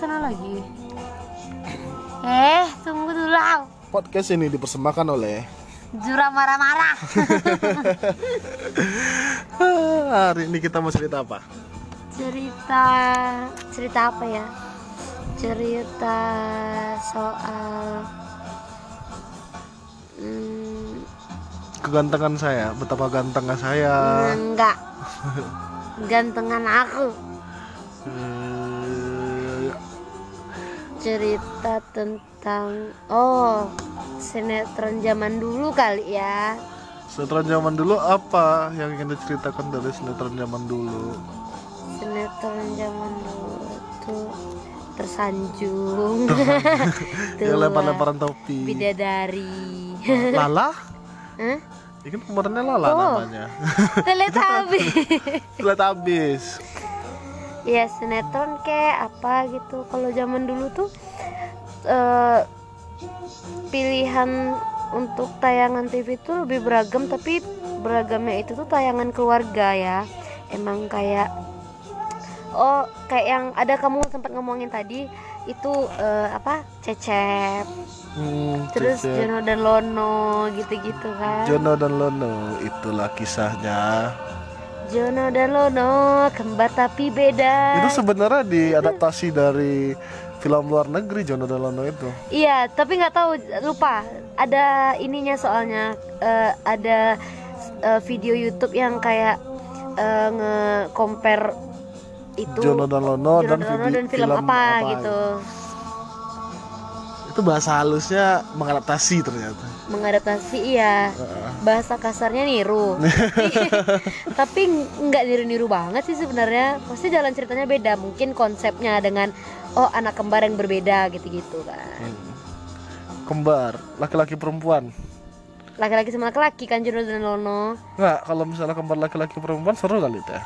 sana lagi. Eh, tunggu dulu. Podcast ini dipersembahkan oleh Jura marah-marah. Hari ini kita mau cerita apa? cerita cerita apa ya? Cerita soal hmm, Kegantengan saya, betapa gantengnya saya enggak gantengan aku. Eh, Cerita tentang oh sinetron zaman dulu kali ya. Sinetron zaman dulu apa yang ingin diceritakan dari sinetron zaman dulu? sinetron zaman dulu tuh tersanjung Yang lempar-lemparan topi bidadari Lala? Ini kan kemarinnya Lala Oh. namanya Teletubby Lihat habis ya sinetron kayak apa gitu. Kalau zaman dulu tuh eh, pilihan untuk tayangan TV itu lebih beragam tapi beragamnya itu tuh tayangan keluarga ya. Emang kayak oh kayak yang ada kamu sempat ngomongin tadi itu eh, apa cecep. Hmm, terus Cecep. Jono dan Lono gitu-gitu kan. Jono dan Lono Itulah kisahnya Jono dan Lono kembar tapi beda. Itu sebenarnya diadaptasi dari film luar negeri Jono dan Lono itu. Iya, tapi nggak tahu lupa. Ada ininya soalnya eh, ada eh, video YouTube yang kayak eh, nge-compare itu. Jono dan Lono Jono dan, Lono dan film, apa, gitu. Itu bahasa halusnya mengadaptasi ternyata Mengadaptasi iya. Bahasa kasarnya niru. tapi, nggak niru-niru banget sih sebenarnya. Pasti jalan ceritanya beda. Mungkin konsepnya dengan oh anak kembar yang berbeda gitu-gitu kan. Hmm. Kembar, laki-laki perempuan Laki-laki sama laki-laki kan Jono dan Lono. Nggak, kalau misalnya kembar laki-laki perempuan seru kali ya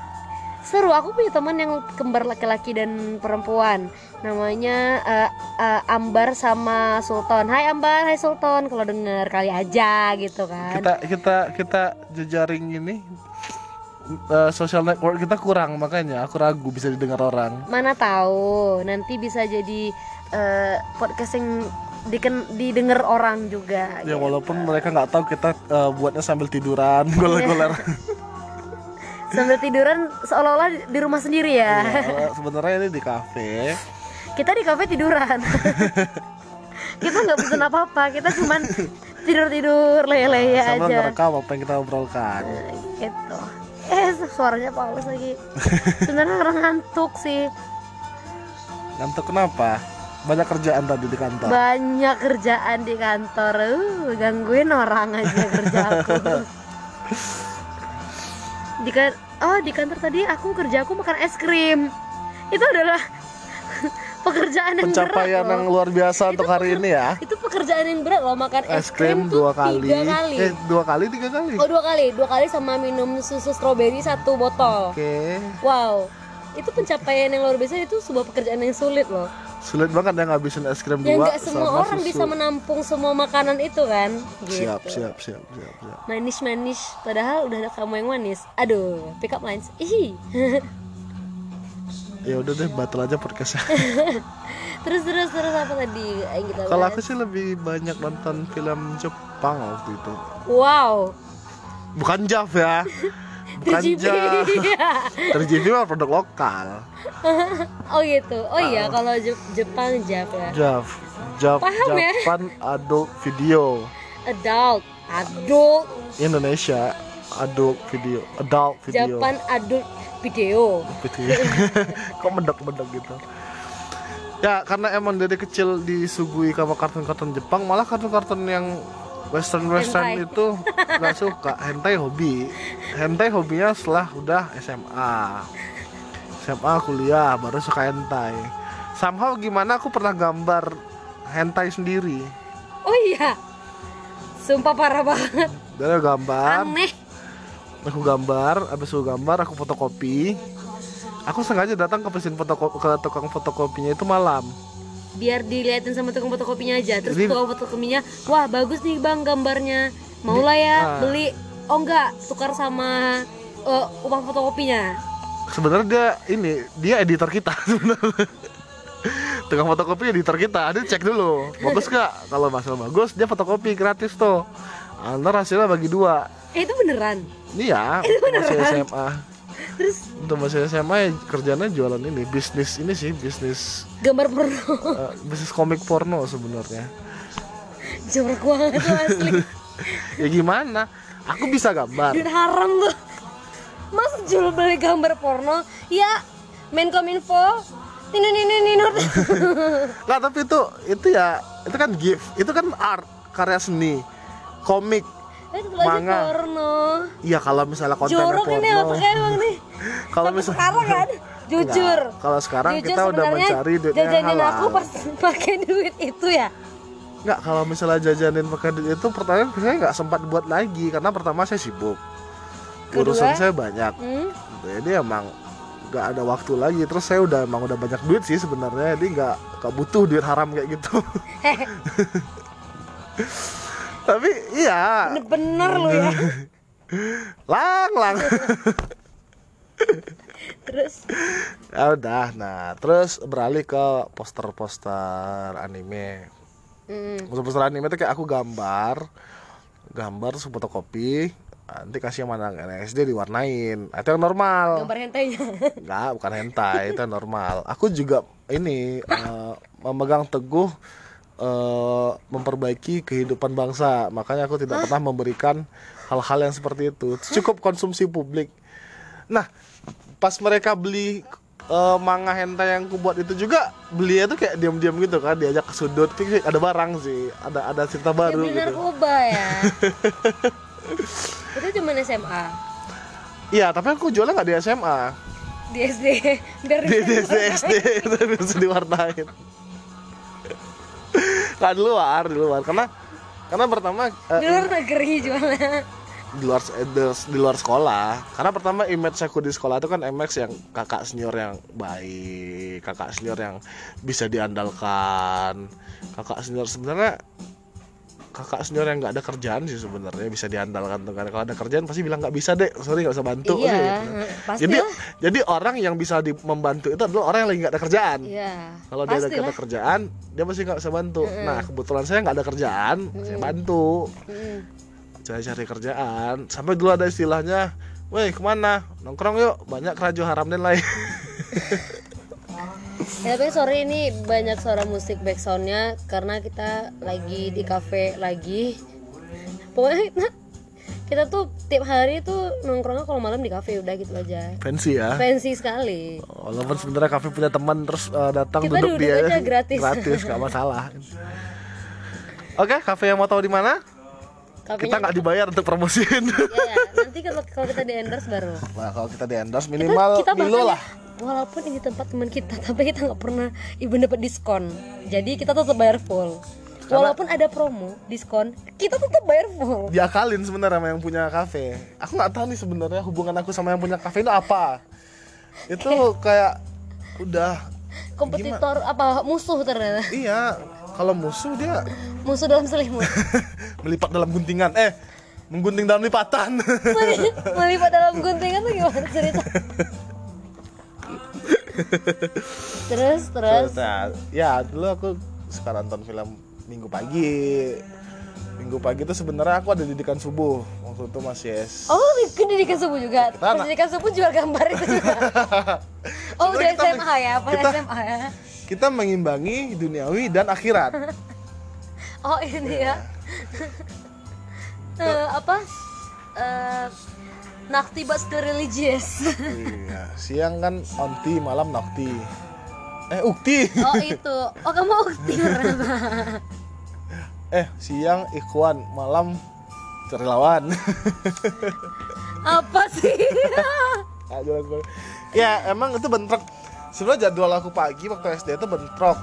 Seru, aku punya teman yang kembar laki-laki dan perempuan. Namanya eh, eh, Ambar sama Sultan. Hai Ambar, hai Sultan. Kalau denger kali aja gitu kan. Kita kita kita jejaring ini eh, social network kita kurang makanya aku ragu bisa didengar orang. Mana tahu, nanti bisa jadi eh, podcast yang diken- didengar orang juga. Ya gitu. walaupun mereka nggak tahu kita eh, buatnya sambil tiduran, goler-goler. Sambil tiduran seolah-olah di rumah sendiri ya. Ya, sebenarnya ini di kafe. Kita di kafe tiduran. kita nggak pesen apa-apa, kita cuman tidur-tidur leye-leye Sama aja. ngerekam apa yang kita obrolkan. gitu eh suaranya Paulus lagi sebenarnya orang ngantuk sih Ngantuk kenapa? Banyak kerjaan tadi di kantor. banyak kerjaan di kantor uh, gangguin orang aja kerja aku di kan oh di kantor tadi aku kerja aku makan es krim itu adalah pekerjaan yang Pencapaian berat yang loh. luar biasa untuk hari ini ya. itu pekerjaan yang berat loh makan Es krim dua kali. tiga kali Eh, dua kali tiga kali. oh dua kali dua kali sama minum susu stroberi satu botol Oke. Wow, itu pencapaian yang luar biasa itu sebuah pekerjaan yang sulit loh. Sulit banget ya ngabisin es krim Yang dua nggak semua sama orang susu. bisa menampung semua makanan itu kan. Gitu. Siap, siap, siap, siap, siap. Manis manis, padahal udah ada kamu yang manis. Aduh, pick up lines. Ih. Ya udah deh, batal aja podcastnya. terus terus terus apa tadi yang kita Kalau aku sih lebih banyak nonton film Jepang waktu itu. Wow. Bukan Jav ya. Bukan 3GP. Jav. 3GP mah produk lokal. oh gitu. Oh iya, kalau Je- Jepang Jap ya. Jav. Jav Paham ya? Japan Adult Video. Adult, adult, Indonesia Adult Video. Adult Video. Japan adult video. Video. Kok mendok-mendok gitu. Ya karena emang dari kecil disuguhi sama kartun-kartun Jepang malah kartun-kartun yang western western Hentai. itu nggak suka hentai hobi hentai hobinya setelah udah SMA SMA kuliah baru suka hentai somehow gimana aku pernah gambar hentai sendiri Oh iya. Sumpah parah banget. dari gambar Aneh. aku gambar habis aku gambar aku fotokopi aku sengaja datang ke mesin fotokopi ke tukang fotokopinya itu malam biar diliatin sama tukang fotokopinya aja. Terus Jadi- tukang fotokopinya wah bagus nih bang gambarnya. Mau lah ya Ah. beli. Oh enggak tukar sama eh, uang fotokopinya. Sebenarnya dia ini dia editor kita sebenarnya. Tukang fotokopi editor kita dia cek dulu. Bagus gak kalau masalah bagus dia fotokopi gratis tuh. Antar hasilnya bagi dua. Eh itu beneran? Iya masih SMA terus? Untuk masih SMA ya kerjanya jualan ini bisnis ini sih bisnis gambar porno. eh, bisnis komik porno sebenarnya. Jorok banget tuh asli. Ya gimana? Aku bisa gambar. Duit haram tuh mas jual beli gambar porno? Ya menkominfo nino nino nino. Nggak tapi itu itu ya itu kan gift itu kan art karya seni komik Manga. porno. Iya kalau misalnya kontennya jorok ini porno. otaknya emang nih? Kalau misalnya sekarang kan? Jujur. Kalau sekarang Jujur kita udah mencari duit jajanin halal. aku pas pakai duit itu ya? Nggak kalau misalnya jajanin pakai duit itu pertanyaan saya nggak sempat buat lagi. Karena pertama saya sibuk. Kedua? urusan saya banyak. Hmm? jadi emang nggak ada waktu lagi. Terus saya udah emang udah banyak duit sih sebenarnya. Jadi nggak nggak butuh duit haram kayak gitu tapi iya. Bener-bener lo ya. Lang lang. Terus? Ya udah nah terus beralih ke poster-poster anime. Hmm. poster-poster anime itu kayak aku gambar gambar terus fotokopi nanti kasih sama anak SD diwarnain. Itu yang normal. Gambar hentainya. Enggak, bukan hentai, itu normal. Aku juga ini eh, memegang teguh eh, memperbaiki kehidupan bangsa. Makanya aku tidak pernah memberikan hal-hal yang seperti itu. Cukup konsumsi publik. Nah, pas mereka beli eh, manga hentai yang aku buat itu juga belinya tuh kayak diam-diam gitu kan, diajak ke sudut, kayak ada barang sih, ada ada cerita ya baru beli gitu. narkoba ya itu cuma SMA Iya, tapi aku jualnya nggak di SMA. di SD biar di, di SD, SD bisa diwarnain nggak di luar di luar. Karena karena pertama eh, di luar negeri jualnya. di luar eh, di, luar sekolah. Karena pertama image aku di sekolah itu kan image yang kakak senior yang baik kakak senior yang bisa diandalkan. Kakak senior sebenarnya kakak senior yang nggak ada kerjaan sih sebenarnya bisa diandalkan tuh karena kalau ada kerjaan pasti bilang nggak bisa deh sorry nggak bisa bantu. Iya sih. pasti jadi lah jadi orang yang bisa di, membantu itu adalah orang yang lagi nggak ada kerjaan. Iya kalau dia ada, ada kerjaan dia pasti nggak bisa bantu. Nah kebetulan saya nggak ada kerjaan saya bantu. Mm. saya cari kerjaan. Sampai dulu ada istilahnya Weh ke mana? Nongkrong yuk banyak kerajo haram dan lain. Ya, tapi sorry ini banyak suara musik backsoundnya karena kita lagi di cafe lagi. Pokoknya kita, kita tuh tiap hari tuh nongkrongnya kalau malam di cafe udah gitu aja. fancy ya Fancy sekali. walaupun sebenarnya kafe punya teman terus eh, datang Kita duduk duduk dia aja gratis. gratis nggak masalah oke kafe yang mau tahu di mana kita Kafenya nggak dibayar untuk promosiin ya, ya. nanti kalau kalau kita di endorse baru. nah kalau kita di endorse Kita, minimal kita Milo bahkan- lah Walaupun ini tempat teman kita, tapi kita nggak pernah ibu dapat diskon. Jadi kita tetap bayar full. Walaupun ada promo diskon, kita tetap bayar full. diakalin sebenarnya sama yang punya kafe. Aku nggak tahu nih sebenarnya hubungan aku sama yang punya kafe itu apa. Itu kayak udah Kompetitor apa musuh ternyata. iya kalau musuh dia Musuh dalam selimut. melipat dalam guntingan eh menggunting dalam lipatan. Melipat dalam guntingan tuh gimana cerita? terus terus Nah, ya dulu aku suka nonton film Minggu pagi. Minggu pagi itu sebenarnya aku ada didikan subuh waktu itu masih S. oh pendidikan subuh juga Kita pendidikan subuh jual gambar itu juga oh udah kita- SMA ya pas kita- SMA ya Kita mengimbangi duniawi dan akhirat. oh ini ya Eh, apa Eh, nakti but religious iya, siang kan onti, malam nokti. Eh, ukti. oh itu. Oh kamu ukti eh siang ikhwan. Malam relawan. Apa sih? Jelas banget. ya emang itu bentrok. Sebenarnya jadwal aku pagi waktu SD itu bentrok.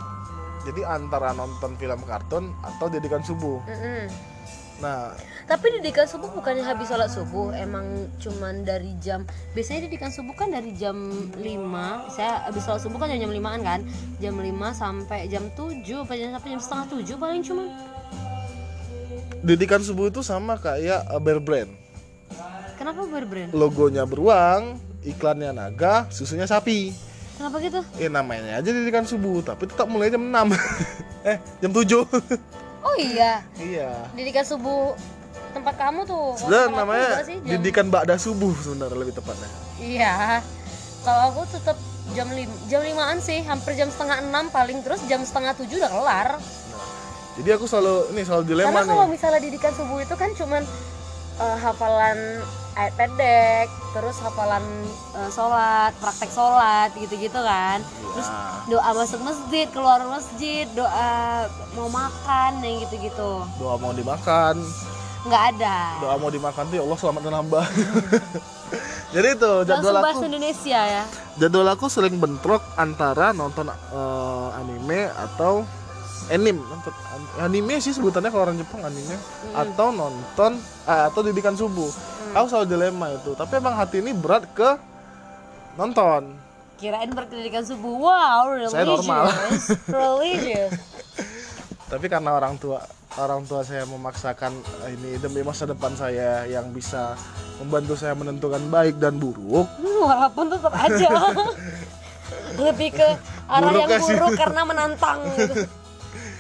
Jadi antara nonton film kartun atau didikan subuh. Mm-mm. Nah. Tapi didikan subuh bukannya habis sholat subuh, emang cuman dari jam biasanya didikan subuh kan dari jam 5 Saya habis sholat subuh kan jam 5an kan? Jam 5 sampai jam 7 apa jam sampai jam setengah 7 paling cuman. Didikan subuh itu sama kayak uh, Bear Brand. Kenapa berbrand? logonya beruang iklannya naga susunya sapi. Kenapa gitu? Ya namanya aja didikan subuh, tapi tetap mulai jam 6 Eh, jam 7 Oh iya, Iya didikan subuh tempat kamu tuh. Sebenarnya namanya sih, jam- didikan Ba'da subuh sebenarnya lebih tepatnya Iya. Kalau aku tetap jam lim jam limaan sih, hampir jam setengah enam paling terus jam setengah tujuh udah kelar. Nah, Jadi aku selalu, ini selalu dilema Karena nih kalau misalnya didikan subuh itu kan cuman eh, hafalan ayat pendek, terus hafalan eh, sholat, praktek sholat gitu-gitu kan. Terus Ya, doa masuk masjid, keluar masjid, doa mau makan yang gitu-gitu. doa mau dimakan Nggak ada. Doa mau dimakan tuh ya Allah selamatkan hamba Jadi itu jadwal Langsung aku Indonesia ya. jadwal aku sering bentrok antara nonton eh, anime atau anime nonton an- anime sih sebutannya kalau orang Jepang anime atau nonton eh, atau didikan subuh aku selalu dilema itu tapi emang hati ini berat ke nonton Kirain berpendidikan subuh. Wow, religious. Saya normal. religious. tapi karena orang tua orang tua saya memaksakan eh, ini demi masa depan saya yang bisa membantu saya menentukan baik dan buruk Hmm, Walaupun tetap aja. Lebih ke arah Buruk yang sih? buruk karena menantang gitu.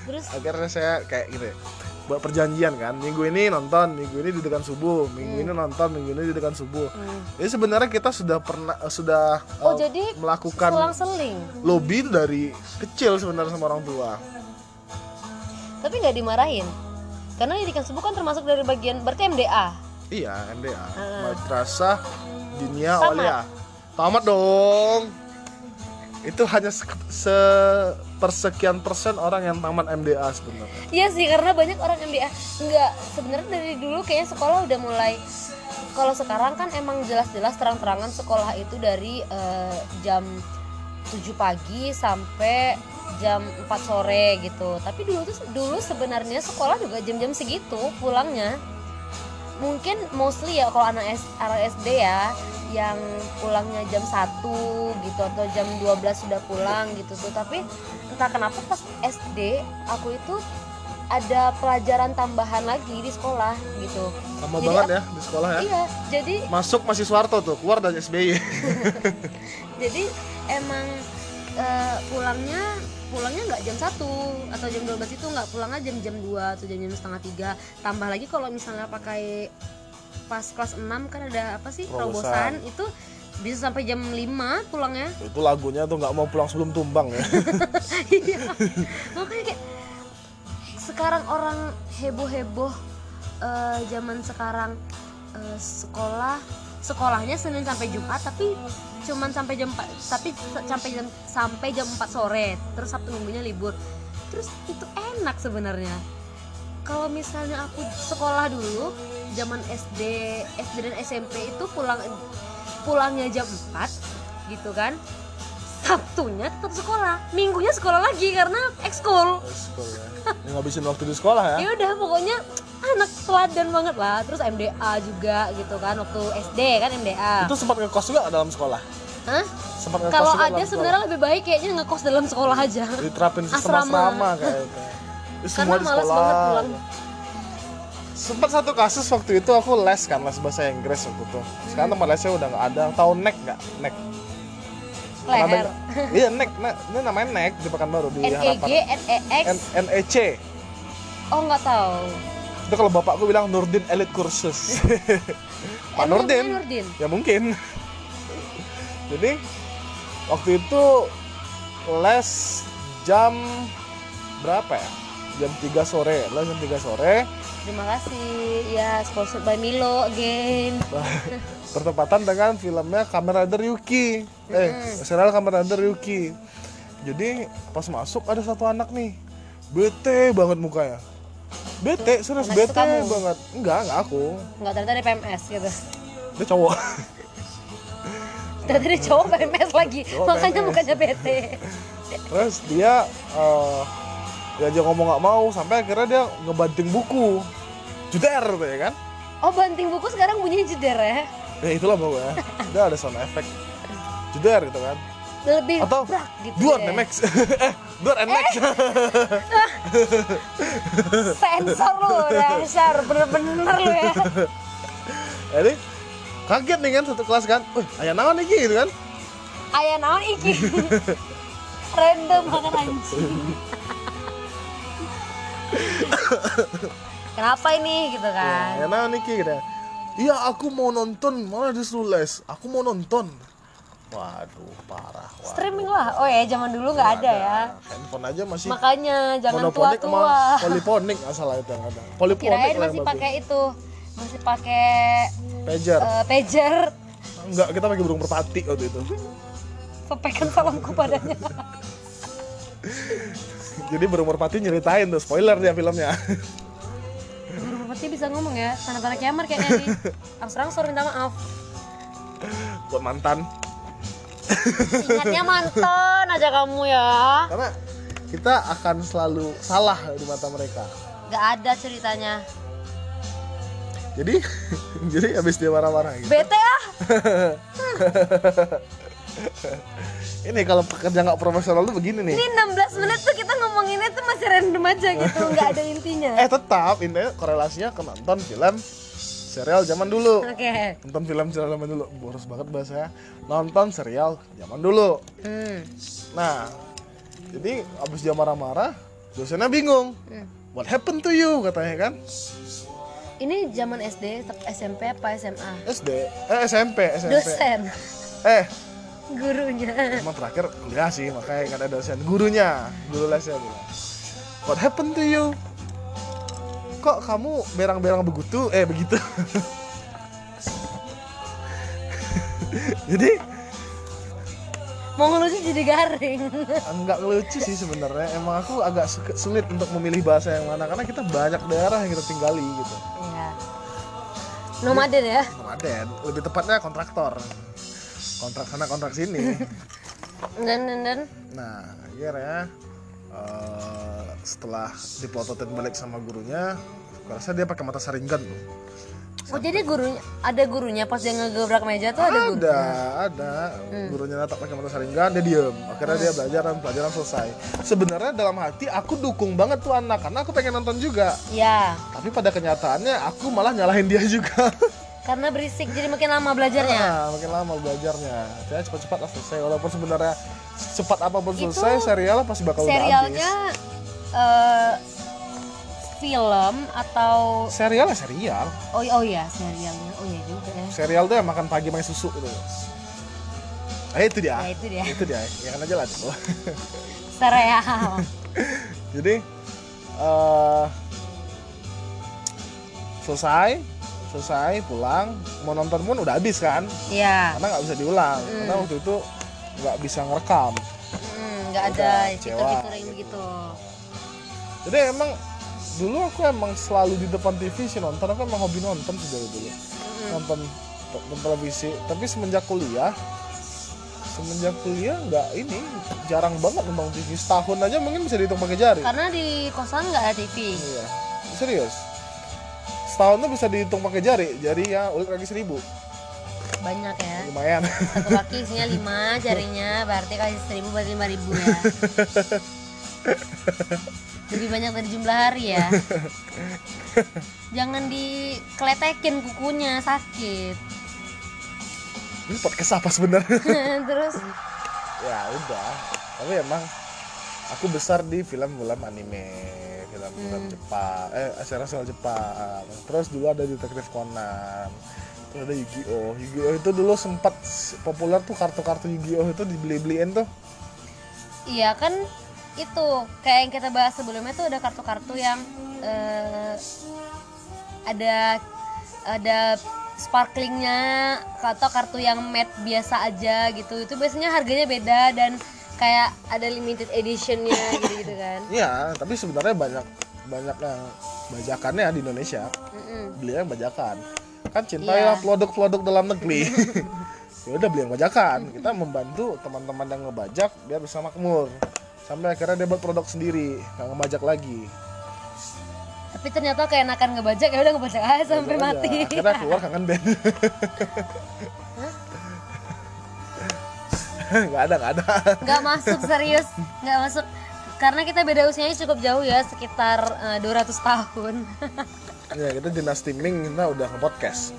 Terus akhirnya saya kayak gitu ya, buat perjanjian kan minggu ini nonton minggu ini didikan subuh minggu ini nonton minggu ini didikan subuh jadi sebenarnya kita sudah pernah eh, sudah oh eh, jadi melakukan selang-seling. lobby itu dari kecil sebenarnya sama orang tua Tapi nggak dimarahin. Karena didikan subuh kan termasuk dari bagian berarti MDA. iya MDA Ah. madrasah dinia Tamat. Aulia tamat dong itu hanya se, se- persekian persen orang yang tamat MDA sebenarnya Iya sih karena banyak orang MDA nggak sebenarnya dari dulu kayaknya sekolah udah mulai kalau sekarang kan emang jelas-jelas terang-terangan sekolah itu dari eh, jam 7 pagi sampai jam 4 sore gitu. Tapi dulu tuh dulu sebenarnya sekolah juga jam-jam segitu pulangnya. Mungkin mostly ya kalau anak, S, anak SD ya yang pulangnya jam 1 gitu atau jam 12 sudah pulang gitu tuh. Tapi entah kenapa pas SD aku itu ada pelajaran tambahan lagi di sekolah gitu. sama Jadi banget ya di sekolah ya Iya, jadi masuk masih Soeharto tuh keluar dari SBY jadi emang eh, pulangnya pulangnya nggak jam 1 atau jam 12 itu nggak pulangnya jam jam 2 atau jam jam setengah tiga tambah lagi kalau misalnya pakai pas kelas 6 kan ada apa sih? Terobosan. itu bisa sampai jam 5 pulangnya. Itu lagunya tuh nggak mau pulang sebelum tumbang ya. Iya. makanya kayak sekarang orang heboh-heboh eh, zaman sekarang eh, sekolah sekolahnya Senin sampai Jumat tapi cuman sampai jam 4 tapi sampai jam sampai jam 4 sore terus Sabtu minggunya libur. Terus itu enak sebenarnya. Kalau misalnya aku sekolah dulu zaman SD SD dan SMP itu pulang pulangnya jam 4 gitu kan Sabtunya tetap sekolah, minggunya sekolah lagi karena ekskul. sekolah ya. ngabisin waktu di sekolah ya Ya udah pokoknya anak teladan banget lah. Terus MDA juga gitu kan waktu SD kan MDA. itu sempat ngekos juga dalam sekolah Hah? sempat ngekos Kalau ada sebenarnya lebih baik kayaknya ngekos dalam sekolah aja. diterapin sistem Asrama. asrama, kayak Itu semua Karena malas banget pulang. Sempat satu kasus waktu itu aku les kan les bahasa Inggris waktu itu. Sekarang Hmm. tempat lesnya udah nggak ada. Tahu nek nggak? Pernah Leher. iya nek. Nek ini namanya nek di pekanbaru di NEG, harapan. NEX. N NEC Oh nggak tahu. itu kalau bapakku bilang Nurdin Elite Kursus Pak Nurdin. Nurdin. ya mungkin. Jadi waktu itu les jam berapa ya? Jam 3 sore. Les jam 3 sore Terima kasih ya sponsored by Milo again. bertepatan dengan filmnya Kamen Rider Yuki eh serial Kamen Rider Yuki jadi pas masuk ada satu anak nih bete banget mukanya bete serius Anak bete kamu? banget enggak enggak aku Nggak ternyata dia PMS gitu. dia cowok Ternyata dia cowok PMS lagi. Cowok Makanya PMS. mukanya bete. terus dia eh dia aja ngomong nggak mau sampai akhirnya dia ngebanting buku. Juder tuh ya kan? Oh banting buku sekarang bunyinya jeder ya? ya itulah pokoknya dia ada sound effect. Juder gitu kan? Lebih atau brak gitu duar deh. nemex eh duar nmax Sensor lu dasar bener-bener lu ya. Jadi kaget nih kan satu kelas kan? Wih ayah naon nih gitu kan? Ayah naon iki? Random banget anjing kenapa ini? Gitu kan. ya nah Niki gitu iya aku mau nonton. Malah disuruh les aku mau nonton. Waduh parah. Wah. streaming lah. Oh ya zaman dulu nggak ada ya. Handphone aja masih makanya jangan tua-tua. poliponik masalah itu yang ada. Poliponik kirain masih pakai itu. Masih pakai pager. eh, pager. Enggak kita pakai burung merpati waktu itu. Sampaikan salamku padanya jadi burung merpati nyeritain tuh spoiler dia filmnya. Guru Bupati bisa ngomong ya tanda-tanda kiamat kayaknya nih Angsur-angsur minta maaf. Buat mantan. Ingatnya mantan aja kamu ya. Karena kita akan selalu salah di mata mereka. Gak ada ceritanya. Jadi jadi habis dia marah-marah gitu. Bete ah ini kalau pekerja nggak profesional tuh begini nih. Ini 16 menit tuh kita ngomonginnya tuh masih random aja gitu nggak ada intinya. Eh tetap ini korelasinya ke nonton film serial zaman dulu. Oke. Nonton film serial zaman dulu. Boros banget bahasanya nonton serial zaman dulu. Hmm. nah jadi abis dia marah-marah dosennya bingung. Hmm. what happened to you katanya kan? Ini zaman SD SMP apa SMA SD eh SMP SMP dosen. Eh gurunya. Emang terakhir kuliah sih makanya kan ada dosen gurunya guru lesnya bilang what happened to you? Kok kamu berang-berang begitu? Eh begitu. Jadi? Mau ngelucu jadi garing. Nggak lucu sih sebenarnya. Emang aku agak su- sulit untuk memilih bahasa yang mana karena kita banyak daerah yang kita tinggali gitu. Iya. nomaden ya? Nomaden lebih tepatnya kontraktor kontrak sana kontrak sini. Dan dan dan? Nah akhirnya eh, setelah dipelototin balik sama gurunya aku rasa dia pakai mata saringan tuh. Oh jadi gurunya ada gurunya pas dia ngegebrak meja tuh ada guru ada ada. Gurunya natap pakai mata saringan dia diem. Akhirnya dia belajar dan pelajaran selesai. Sebenarnya dalam hati aku dukung banget tuh anak karena aku pengen nonton juga. Ya tapi pada kenyataannya aku malah nyalahin dia juga karena berisik jadi makin lama belajarnya. Nah, makin lama belajarnya. Saya cepat-cepat lah selesai walaupun sebenarnya cepat apa pun Itu selesai serialnya pasti bakal udah serialnya eh, film atau serial ya serial. Oh oh ya serialnya. Oh ya juga ya. Serial tuh yang makan pagi main susu gitu. Eh itu dia. Ya itu dia. Itu dia. Ya kan aja lah itu. Serial. Jadi eh selesai selesai pulang mau nonton pun udah habis kan? Ya karena nggak bisa diulang. Karena waktu itu nggak bisa ngerekam. Hmm, nggak ada fitur kecewa. fitur yang begitu jadi emang dulu aku emang selalu di depan TV sih nonton. Aku emang hobi nonton sih dari dulu. Nonton, nonton televisi. Tapi semenjak kuliah semenjak kuliah nggak ini jarang banget nonton TV setahun aja mungkin bisa dihitung pakai jari. Karena di kosan nggak ada TV iya. Serius setahun tuh bisa dihitung pakai jari. Jari ya ulit kaki seribu. Banyak ya. Lumayan. Satu kaki isinya lima jarinya berarti kali seribu berarti lima ribu ya. Lebih banyak dari jumlah hari ya. Jangan dikeletekin kukunya sakit. Ini podcast apa sebenarnya? Terus? Ya udah tapi emang aku besar di film-film anime film-film Jepang. Eh serial Jepang. Terus dulu ada detektif Conan. Terus ada Yu-Gi-Oh. Yu-Gi-Oh itu dulu sempat populer tuh kartu-kartu Yu-Gi-Oh itu dibeli-beliin tuh. Iya kan itu kayak yang kita bahas sebelumnya tuh ada kartu-kartu yang eh, ada ada sparklingnya atau kartu yang matte biasa aja gitu. Itu biasanya harganya beda dan kayak ada limited editionnya gitu gitu kan? Iya tapi sebenarnya banyak banyak yang bajakannya di Indonesia. Mm-mm. beli yang bajakan. Kan cinta Iya. ya produk-produk dalam negeri. Ya udah beli yang bajakan. Kita membantu teman-teman yang ngebajak biar bisa makmur. Sampai akhirnya dia buat produk sendiri nggak ngebajak lagi. Tapi ternyata keenakan ngebajak ya udah ngebajak aja sampai Bajak aja. mati. Akhirnya keluar kangen band nggak ada nggak ada. Nggak masuk serius. Nggak masuk. Karena kita beda usianya cukup jauh ya sekitar eh, 200 tahun. Ya kita dinasti Ming kita udah nge-podcast.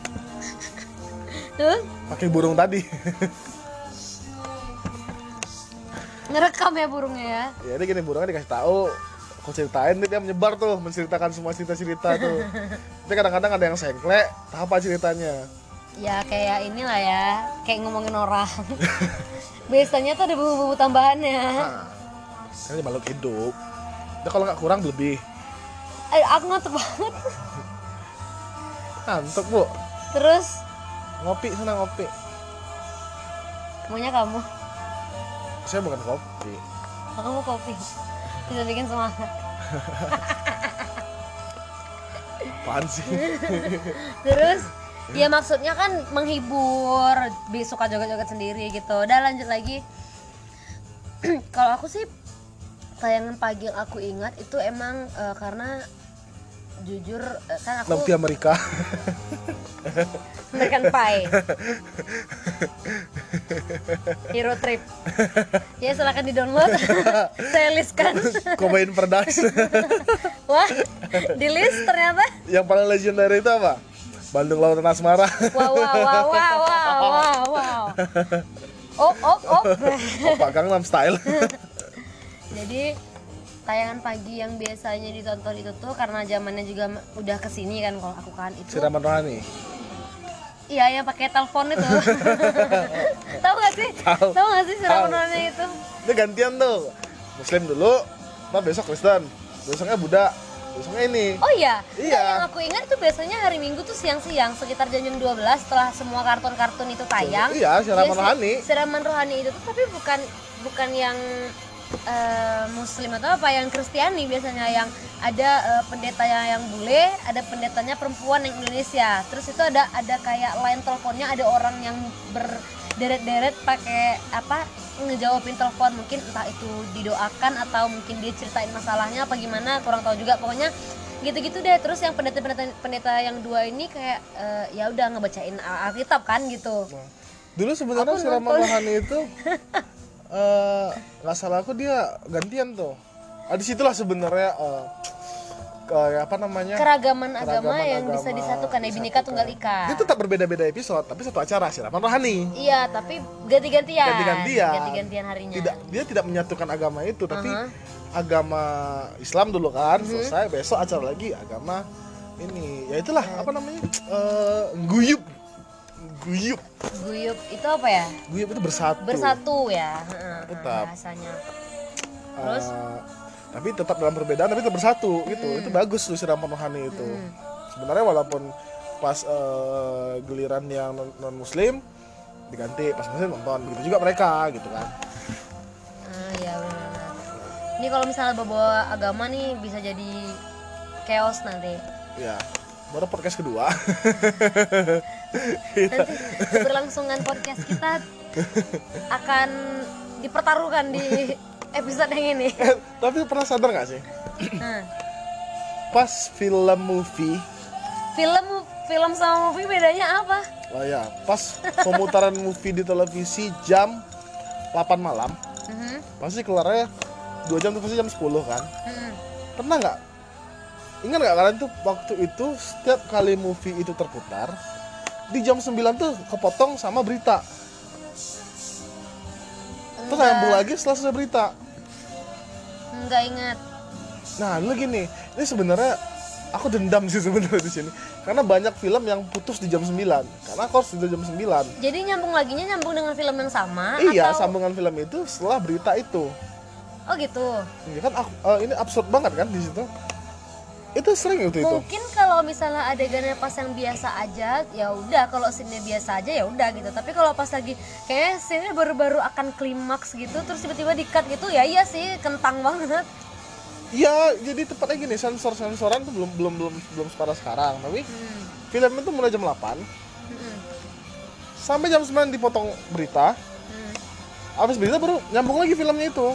Tuh pakai burung tadi. Ngerekam ya burungnya ya? Ya ini gini burungnya dikasih tahu. Aku ceritain dia menyebar tuh menceritakan semua cerita-cerita tuh. Tapi kadang-kadang ada yang sengklek apa ceritanya? Ya kayak inilah ya kayak ngomongin orang biasanya tuh ada bumbu-bumbu tambahannya. Nah, kan ini makhluk hidup. Nah, kalau nggak kurang lebih. Eh, aku ngantuk banget. Ngantuk bu. Terus? Ngopi sana ngopi. Maunya kamu? Saya bukan kopi. Kamu kopi. Bisa bikin semangat. Apaan sih? Terus ya maksudnya kan menghibur suka joget-joget sendiri gitu. Udah lanjut lagi. Kalau aku sih tayangan pagi yang aku ingat itu emang eh, karena jujur eh, kan aku Nanti Amerika. American Pie. Hero Trip. Ya silahkan di download saya listkan. Kobain Perdas. Wah di list ternyata. Yang paling legendary itu apa Bandung Lautan Asmara wow wow wow wow wow wow wow. Op op op Opa Gangnam Style. Jadi tayangan pagi yang biasanya ditonton itu tuh karena zamannya juga udah ke sini kan kalau aku kan itu Siraman Rohani. Iya yang pakai telepon itu. Tahu gak sih? Tahu. tahu gak sih Tahu. siramannya itu? Ini gantian tuh. Muslim dulu Nah besok Kristen. Besoknya Buddha Besoknya ini. Oh iya. Iya. Nggak, yang aku ingat itu biasanya hari Minggu tuh siang-siang sekitar jam jam 12 setelah semua kartun-kartun itu tayang. Iya, siraman rohani. siraman rohani itu tuh tapi bukan bukan yang eh, muslim atau apa yang kristiani biasanya. Yang ada eh, pendetanya yang bule ada pendetanya perempuan yang Indonesia. Terus itu ada ada kayak line teleponnya ada orang yang berderet-deret pakai apa ngejawabin telepon mungkin entah itu didoakan atau mungkin dia ceritain masalahnya apa gimana kurang tahu juga. Pokoknya gitu-gitu deh. Terus yang pendeta-pendeta pendeta yang dua ini kayak eh, ya udah ngebacain Al- Alkitab kan gitu. Nah, Dulu sebenarnya nonton. Rohani itu eh, nggak salah aku dia gantian tuh. Ah, di situlah sebenarnya eh, kayak apa namanya? Keragaman agama Keragaman yang agama bisa disatukan. Ya binika tunggal ika. Dia tetap berbeda-beda episode tapi satu acara Siraman Rohani. Iya tapi ganti-gantian. Ganti-gantian. ganti-gantian harinya. Tidak dia tidak menyatukan agama itu tapi Aha. agama Islam dulu kan Mhm. selesai besok acara lagi agama ini. Ya itulah apa namanya? Eh, guyup guyup guyup itu apa ya? Guyup itu bersatu. Bersatu ya Heeh, Tetap. bahasanya. Eh, Terus? Tapi tetap dalam perbedaan tapi tetap bersatu gitu. Hmm. itu bagus tuh siraman rohani itu. Sebenarnya walaupun pas eh, giliran yang non muslim diganti pas muslim nonton begitu juga mereka gitu kan. Ah ya benar ini kalau misalnya bawa agama nih bisa jadi chaos nanti. Ya baru podcast kedua. Nanti keberlangsungan podcast kita akan dipertaruhkan di episode yang ini. Eh, tapi pernah sadar gak sih? Nah, pas film movie. Film film sama movie bedanya apa? Oh ya pas pemutaran movie di televisi jam 8 malam. Mhm, pasti keluarnya 2 jam tuh pasti jam 10 kan? Mhm. pernah nggak? Ingat nggak kalian tuh waktu itu setiap kali movie itu terputar di jam 9 tuh kepotong sama berita. Terus nyambung lagi setelah selesai berita nggak ingat. Nah lu gini ini sebenarnya aku dendam sih sebenarnya di sini. Karena banyak film yang putus di jam 9 karena aku harus tidur jam 9 jadi nyambung laginya nyambung dengan film yang sama iya atau sambungan film itu setelah berita itu. Oh gitu. Ya kan aku, eh, ini absurd banget kan di situ itu sering itu itu mungkin kalau misalnya adegannya pas yang biasa aja ya udah kalau scene biasa aja ya udah gitu tapi kalau pas lagi kayaknya scene baru-baru akan klimaks gitu terus tiba-tiba di cut gitu ya iya sih kentang banget Iya, jadi tepatnya gini, sensor-sensoran tuh belum belum belum belum separah sekarang. Tapi hmm. film itu mulai jam 8 hmm, sampai jam 9 dipotong berita. hmm, Habis berita baru nyambung lagi filmnya itu.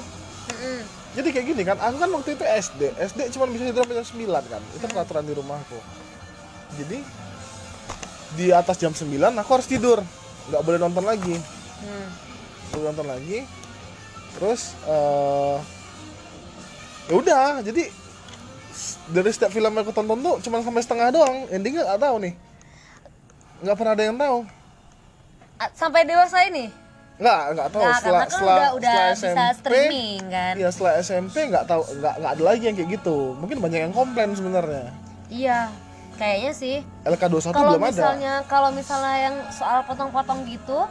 hmm. Jadi kayak gini kan, aku kan waktu itu SD. SD cuma bisa tidur sampai jam 9 kan. Itu peraturan di rumahku. Jadi di atas jam 9 aku harus tidur. nggak boleh nonton lagi. Hmm. Boleh nonton lagi. Terus eh ya udah, jadi dari setiap film yang aku tonton tuh cuma sampai setengah doang. Endingnya nggak tahu nih. Nggak pernah ada yang tahu. Sampai dewasa ini nggak nggak tahu Nah, setelah kan setelah udah udah setelah bisa SMP streaming kan. ya setelah SMP nggak tahu nggak nggak ada lagi yang kayak gitu mungkin banyak yang komplain sebenarnya Iya, kayaknya sih. LK21 Kalau belum ada misalnya kalau misalnya yang soal potong-potong gitu,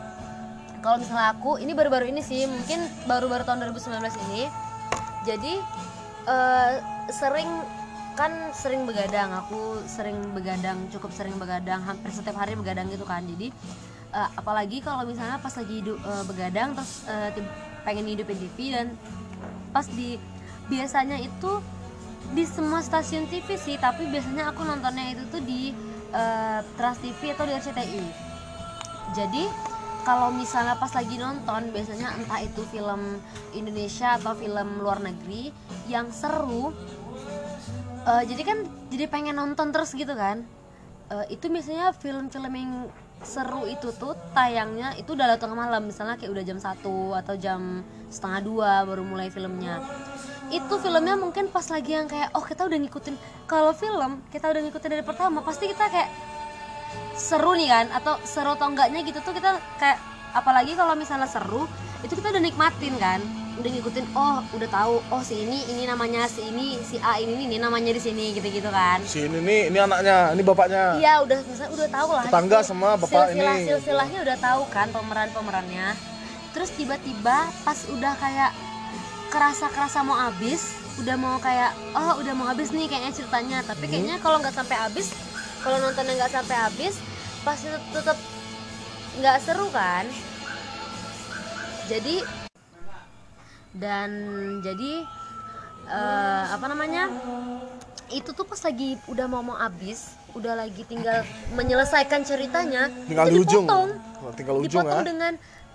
kalau misalnya aku ini baru-baru ini sih, mungkin baru-baru tahun 2019 ini. Jadi eh, sering kan sering begadang, aku sering begadang, cukup sering begadang, hampir setiap hari begadang gitu kan. Jadi eh, apalagi kalau misalnya pas lagi hidup eh, begadang terus tib- pengen hidupin TV dan pas di biasanya itu di semua stasiun TV sih tapi biasanya aku nontonnya itu tuh di eh, Trans TV atau di RCTI jadi kalau misalnya pas lagi nonton biasanya entah itu film Indonesia atau film luar negeri yang seru eh, jadi kan jadi pengen nonton terus gitu kan Eh, itu biasanya film-film yang seru itu tuh tayangnya itu udah tengah malam. Misalnya kayak udah jam 1 atau jam setengah dua baru mulai filmnya. Itu filmnya mungkin pas lagi yang kayak oh kita udah ngikutin kalau film kita udah ngikutin dari pertama pasti kita kayak seru nih kan? Atau seru atau enggaknya gitu tuh kita kayak apalagi kalau misalnya seru itu kita udah nikmatin kan udah ngikutin oh udah tahu oh si ini ini namanya si ini si A ini ini namanya di sini gitu gitu kan si ini nih ini anaknya ini bapaknya Iya udah misalnya udah tahu lah. Tetangga gitu. sama bapak Silsilah, ini. Silsilahnya udah tahu kan pemeran pemerannya. Terus tiba-tiba pas udah kayak kerasa kerasa mau habis, udah mau kayak oh udah mau habis nih kayaknya ceritanya. Hmm. Tapi kayaknya kalau nggak sampai habis, kalau nontonnya nggak sampai habis, pasti tetap nggak seru kan. Jadi dan jadi eh, apa namanya? itu tuh pas lagi udah mau mau habis udah lagi tinggal menyelesaikan ceritanya tinggal itu di ujung. dipotong. Tinggal ujung dipotong ya. dengan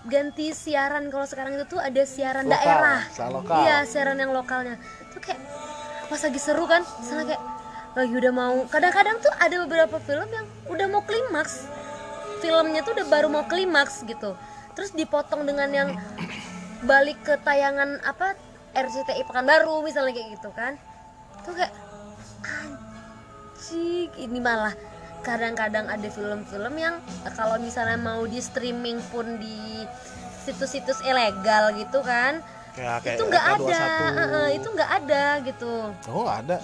ganti siaran. Kalau sekarang itu tuh ada siaran Lokal, daerah. lokal. iya siaran yang lokalnya. Tuh kayak pas lagi seru kan sana kayak lagi udah mau kadang-kadang tuh ada beberapa film yang udah mau klimaks. Filmnya tuh udah baru mau klimaks gitu. Terus dipotong dengan yang balik ke tayangan apa RCTI Pekanbaru misalnya kayak gitu kan. Tuh kayak anjing ini malah kadang-kadang ada film-film yang kalau misalnya mau di streaming pun di situs-situs ilegal gitu kan kayak kayak itu nggak ada LK21. eh, itu nggak ada gitu. Oh ada?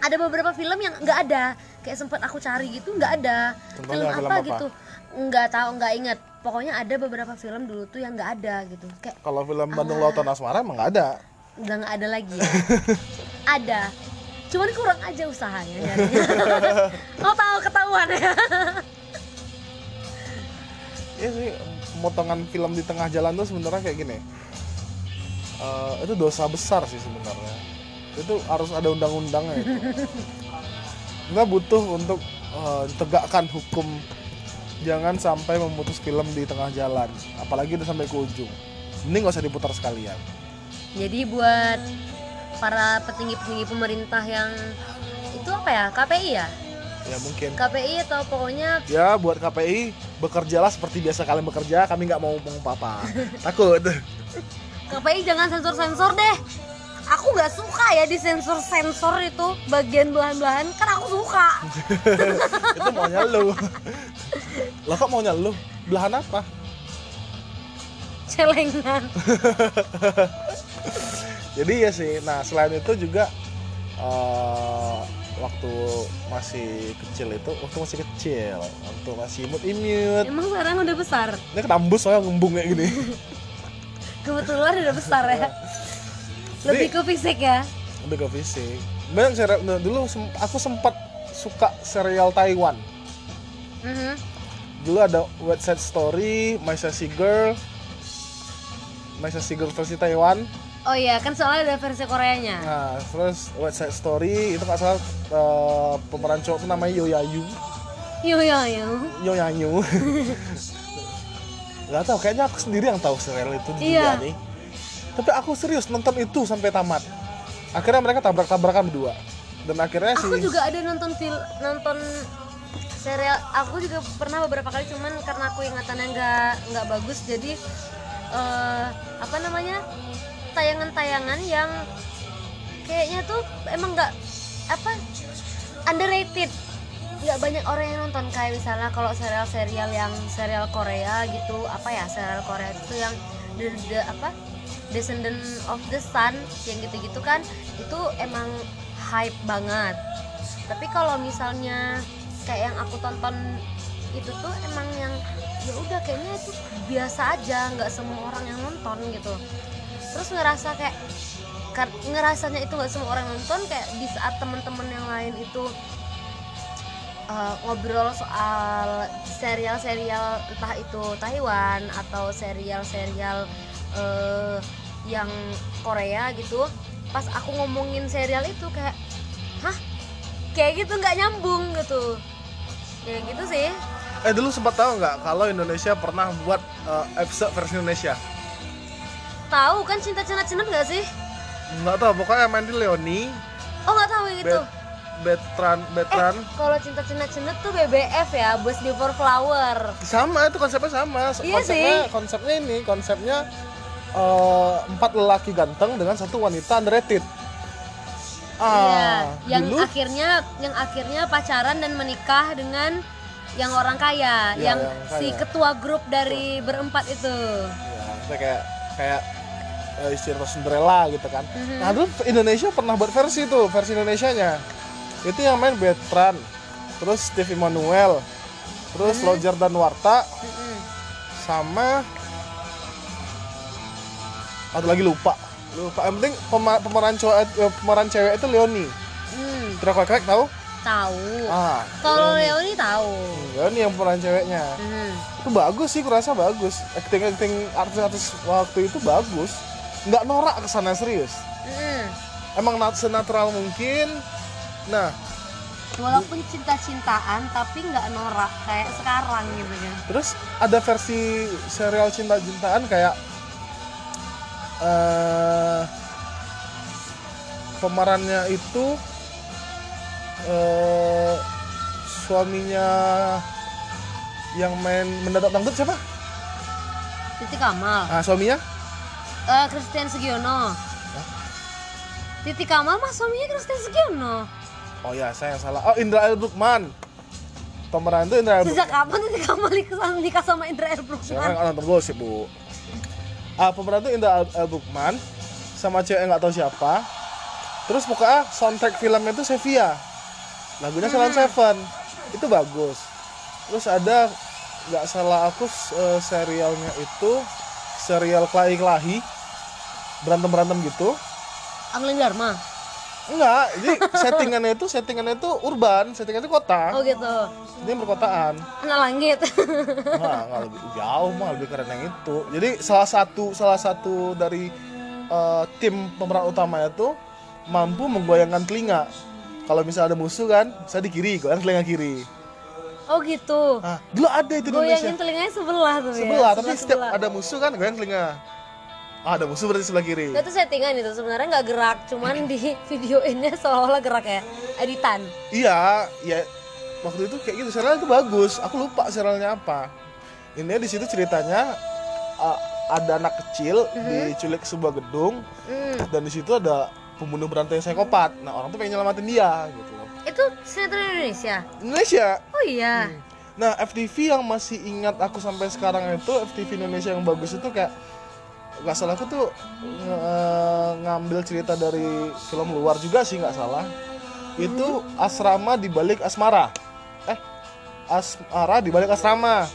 Ada beberapa film yang nggak ada kayak sempat aku cari gitu nggak ada. Contohnya film apa, apa? gitu? Nggak tahu nggak inget pokoknya ada beberapa film dulu tuh yang nggak ada gitu. Kayak kalau film Bandung Lautan Asmara emang nggak ada. Udah nggak ada lagi ya? Ada. Cuman kurang aja usahanya nyarinya. mau tahu ketahuan ya. Iya sih pemotongan film di tengah jalan tuh sebenarnya kayak gini. Eh, itu dosa besar sih sebenarnya. Itu harus ada undang-undangnya itu. Kita butuh untuk eh, tegakkan hukum jangan sampai memutus film di tengah jalan apalagi udah sampai ke ujung. Mending gak usah diputar sekalian. Jadi buat para petinggi-petinggi pemerintah yang itu apa ya KPI ya? Ya mungkin. KPI atau pokoknya ya buat KPI bekerjalah seperti biasa kalian bekerja kami nggak mau ngomong apa-apa. Takut. KPI jangan sensor-sensor deh aku nggak suka ya di sensor-sensor itu bagian belahan-belahan kan aku suka. Itu maunya lu. Lah kok maunya lu? Belahan apa? Celengan. Jadi ya sih. Nah selain itu juga eh, waktu masih kecil itu waktu masih kecil waktu masih imut imut emang sekarang udah besar? Ini ketambus soalnya ngembung kayak gini. Kebetulan udah besar ya lebih ke fisik ya? Lebih ke fisik. Banyak serial nah, dulu sem- aku sempat suka serial Taiwan. Mhm. dulu ada West Side Story My Sassy Girl My Sassy Girl versi Taiwan. Oh iya kan soalnya ada versi Koreanya. Nah terus West Side Story itu nggak salah eh, pemeran cowok itu namanya Yo Yayu yo yo yo Yayu nggak tahu kayaknya aku sendiri yang tahu serial itu di Iya. dunia nih tapi aku serius nonton itu sampai tamat. Akhirnya mereka tabrak-tabrakan berdua. Dan akhirnya aku si juga ada nonton film nonton serial aku juga pernah beberapa kali cuman karena aku ingatannya nggak nggak bagus jadi eh, apa namanya tayangan-tayangan yang kayaknya tuh emang nggak apa underrated. Nggak banyak orang yang nonton kayak misalnya kalau serial-serial yang serial Korea gitu apa ya serial Korea itu yang the, the- apa Descendant of the Sun yang gitu-gitu kan itu emang hype banget. Tapi kalau misalnya kayak yang aku tonton itu tuh emang yang ya udah kayaknya itu biasa aja nggak semua orang yang nonton gitu. Terus ngerasa kayak ngerasanya itu nggak semua orang nonton kayak di saat teman-teman yang lain itu uh, ngobrol soal serial-serial entah itu Taiwan atau serial-serial uh, yang Korea gitu pas aku ngomongin serial itu kayak hah kayak gitu nggak nyambung gitu ya gitu sih Eh dulu sempat tahu nggak kalau Indonesia pernah buat eh, episode versi Indonesia? tahu kan cinta cinta cinta nggak sih Nggak tahu, pokoknya main di Leoni, oh nggak tahu yang itu Bet, Betran, Betran. kalau cinta cinta cinta tuh BBF ya Boys Before Flower Sama itu konsepnya sama. Iya konsepnya, sih. konsepnya ini, konsepnya eh, empat lelaki ganteng dengan satu wanita underrated. Ah, iya yang dulu akhirnya yang akhirnya pacaran dan menikah dengan yang orang kaya Iya, yang, yang si kaya. ketua grup dari berempat itu ya, kayak kayak eh, istilah Cinderella gitu kan. Mhm. Nah dulu Indonesia pernah buat versi tuh, versi Indonesianya. Itu yang main Betran, terus Steve Emmanuel, terus Mhm. Roger dan Warta, Mm-mm. sama atau lagi lupa. Lupa. Yang penting pema- pemeran cowok eh, pemeran cewek itu Leoni. Hmm, tidak korek tahu? Tahu. Ah kalau Leoni. Tahu. Leoni yang pemeran ceweknya. Hmm. itu bagus sih kurasa bagus. Acting acting artis-artis waktu itu bagus. Nggak norak ke sana serius. Mm-mm. emang nat senatural mungkin. Nah. Walaupun cinta-cintaan tapi nggak norak kayak sekarang gitu kan terus ada versi serial cinta-cintaan kayak eh pemerannya itu eh suaminya yang main mendadak dangdut siapa? Titi Kamal Ah suaminya? Eh, Christian Sugiono Titi Kamal mah suaminya Christian Sugiono Oh ya saya yang salah. Oh Indra L Brukman. Pemeran itu Indra L Brukman. sejak kapan Titi Kamal nikah sama Indra L. Saya kan Bruggman nggak nonton gosip bu. Ah pemeran itu Indra L. Brukman sama cewek nggak tahu siapa. Terus pokoknya soundtrack filmnya itu Sevilla. Lagunya Salon Seven. Itu bagus. Terus ada nggak salah aku eh, serialnya itu serial kelahi kelahi berantem berantem gitu. Anglin Dharma Enggak, jadi settingannya itu settingannya itu urban, settingannya itu kota. oh gitu Dia perkotaan. anak langit Nah, nggak lebih jauh mah lebih keren yang itu. Jadi salah satu salah satu dari eh, tim pemeran utama itu mampu menggoyangkan telinga. Kalau misalnya ada musuh kan, saya di kiri, goyang telinga kiri. oh gitu Nah, dulu ada itu di Indonesia. goyangin telinganya sebelah tuh ya Sebelah, tapi setiap sebelah. ada musuh kan goyang telinga. Ah, ada musuh berarti sebelah kiri. itu settingan itu sebenarnya nggak gerak cuman di videoinnya seolah-olah gerak ya editan Iya, ya waktu itu kayak gitu serial itu bagus. Aku lupa serialnya apa. Ini di situ ceritanya uh, ada anak kecil diculik ke sebuah gedung Hmm. dan di situ ada pembunuh berantai yang psikopat. Nah orang tuh pengen nyelamatin dia gitu itu sinetron Indonesia Indonesia. oh iya Nah FTV yang masih ingat aku sampai sekarang itu FTV Indonesia yang bagus itu kayak nggak salah aku tuh nge- ngambil cerita dari film luar juga sih nggak salah. Itu asrama di balik asmara. Eh asmara di balik asrama.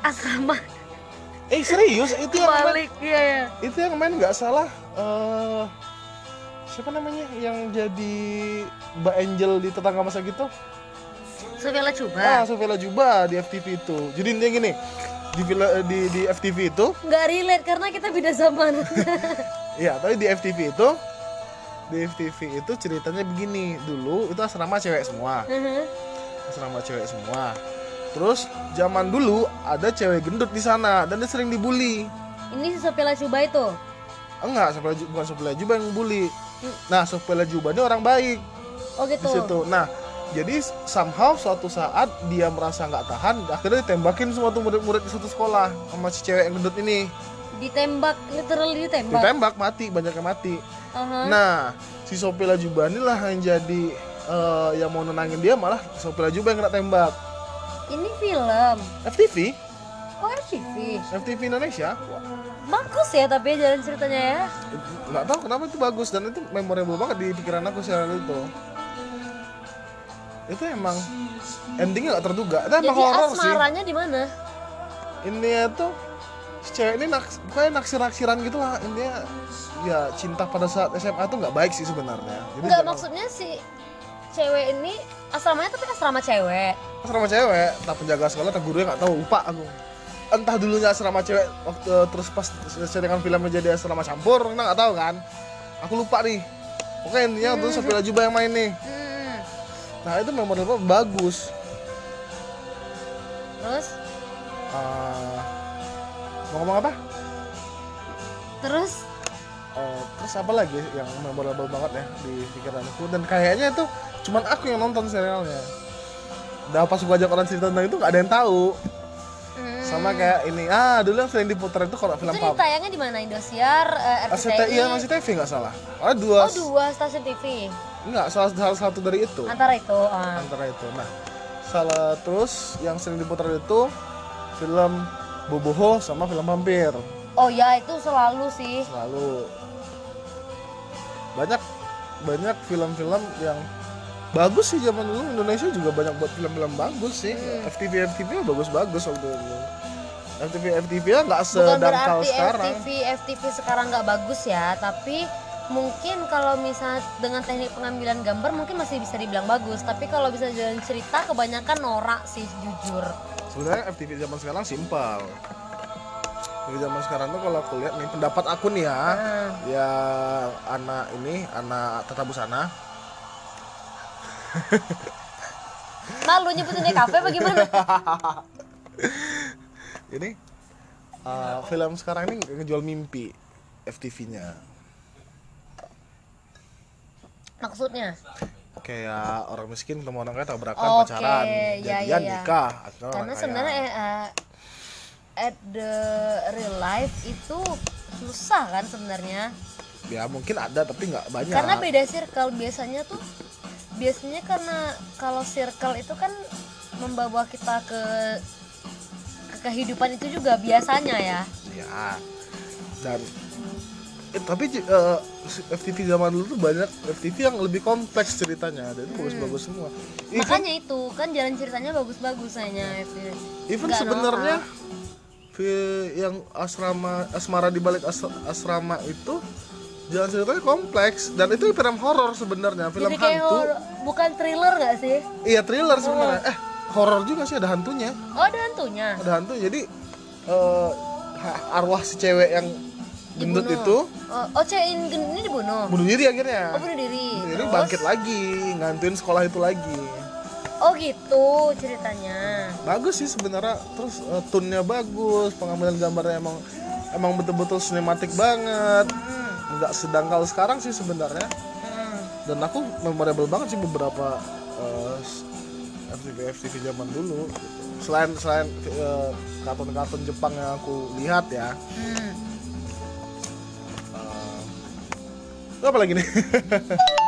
asrama Eh serius itu yang main, balik iya ya itu yang main nggak salah eh siapa namanya yang jadi Mbak Angel di tetangga masa gitu? Sofia Lacuba Ah, Sofia Lajuba di FTV itu. Jadi intinya gini, di villa- di di FTV itu, nggak relate karena kita beda zaman ya, tapi di FTV itu di FTV itu ceritanya begini. Dulu itu asrama cewek semua. Asrama cewek semua. Terus zaman dulu ada cewek gendut di sana dan dia sering dibully. ini si Sofia Lacuba itu Enggak, Laju- bukan Sofia Lajuba yang bully. Nah, Sofia Lajuba ini orang baik oh di gitu situ. Nah, jadi somehow suatu saat dia merasa nggak tahan, akhirnya ditembakin semua tuh murid-murid di satu sekolah sama si cewek yang gendut ini. ditembak literally ditembak Ditembak mati, banyak yang mati. Aha. Nah, si Sophia Lajuba inilah yang jadi eh, yang mau nenangin dia malah Sophia Lajuba yang kena tembak Ini film. FTV Oh FTV. FTV Indonesia Bagus ya tapi jalan ceritanya ya. nggak tahu kenapa itu bagus dan itu memorable banget di pikiran aku serial itu itu emang endingnya nggak terduga. Itu emang horor sih. asmaranya di mana? ini tuh si cewek ini naks, pokoknya naksir-naksiran gitu lah. Intinya ya cinta pada saat SMA tuh nggak baik sih sebenarnya. Jadi Enggak jangan- maksudnya si cewek ini asramanya tapi asrama cewek. asrama cewek tak penjaga sekolah tak gurunya nggak tahu lupa aku. Entah dulunya asrama cewek waktu terus pas settingan filmnya jadi asrama campur kita nggak tahu kan. Aku lupa nih. Pokoknya intinya tuh Sophia Lajuba yang main nih. Hmm. Nah itu memorable bagus. Terus? Eh, mau ngomong apa? Terus? Eh, terus apa lagi yang memorable banget ya di pikiranku? Dan kayaknya itu cuman aku yang nonton serialnya. Udah pas gua ajak orang cerita tentang itu nggak ada yang tahu. Hmm, sama kayak ini ah dulu yang sering diputar itu kalau film itu pub ditayangnya di mana? Indosiar, eh, RCTI RCTI? masih TV nggak salah. Ada dua Oh dua stasiun TV nggak salah, salah satu dari itu antara itu. ah. antara itu nah salah terus yang sering diputar itu film Boboho sama film vampir Oh ya itu selalu sih. selalu banyak banyak film-film yang bagus sih zaman dulu Indonesia juga banyak buat film-film bagus sih Hmm. FTV FTV bagus-bagus waktu itu FTV FTV nggak sedangkal sekarang FTV FTV sekarang nggak bagus ya, tapi mungkin kalau misal dengan teknik pengambilan gambar mungkin masih bisa dibilang bagus, tapi kalau bisa jalan cerita kebanyakan norak sih jujur. sebenarnya FTV zaman sekarang simpel FTV zaman sekarang tuh kalau aku lihat nih pendapat aku nih ya Hmm. ya anak ini anak tata busana Malu nyebutin kafe bagaimana? ini uh, film sekarang ini ngejual mimpi FTV-nya Maksudnya? kayak orang miskin ketemu orang kaya tabrakan Oke, pacaran ya, jadian ya, ya. nikah atau Karena sebenarnya eh, eh, at the real life itu susah kan sebenarnya. ya mungkin ada tapi nggak banyak Karena beda circle biasanya tuh biasanya karena kalau circle itu kan membawa kita ke ke kehidupan itu juga biasanya ya. ya dan eh, tapi eh, FTV zaman dulu tuh banyak FTV yang lebih kompleks ceritanya. Dan itu bagus-bagus semua. Even, Makanya itu kan jalan ceritanya bagus-bagus kayaknya itu. even sebenarnya yang asrama asmara di balik as- asrama itu jalan ceritanya kompleks. Dan itu film horor sebenarnya film Jadi kayak hantu. horor- bukan thriller gak sih? iya thriller sebenarnya. Eh horor juga sih ada hantunya. Oh ada hantunya. ada hantu jadi eh, ha- arwah si cewek yang gendut Dibunuh. itu Oh, oh cewek ini ini dibunuh. bunuh diri akhirnya Oh bunuh diri. jadi Terus? bangkit lagi ngantuin sekolah itu lagi Oh gitu ceritanya. bagus sih sebenarnya terus eh, tune-nya bagus pengambilan gambarnya emang emang betul-betul sinematik banget Hmm. nggak sedangkal sekarang sih sebenarnya Hmm. dan aku memorable banget sih beberapa eh, FTV FTV zaman dulu gitu. selain selain eh, kartun-kartun Jepang yang aku lihat ya Hmm. Apa lagi nih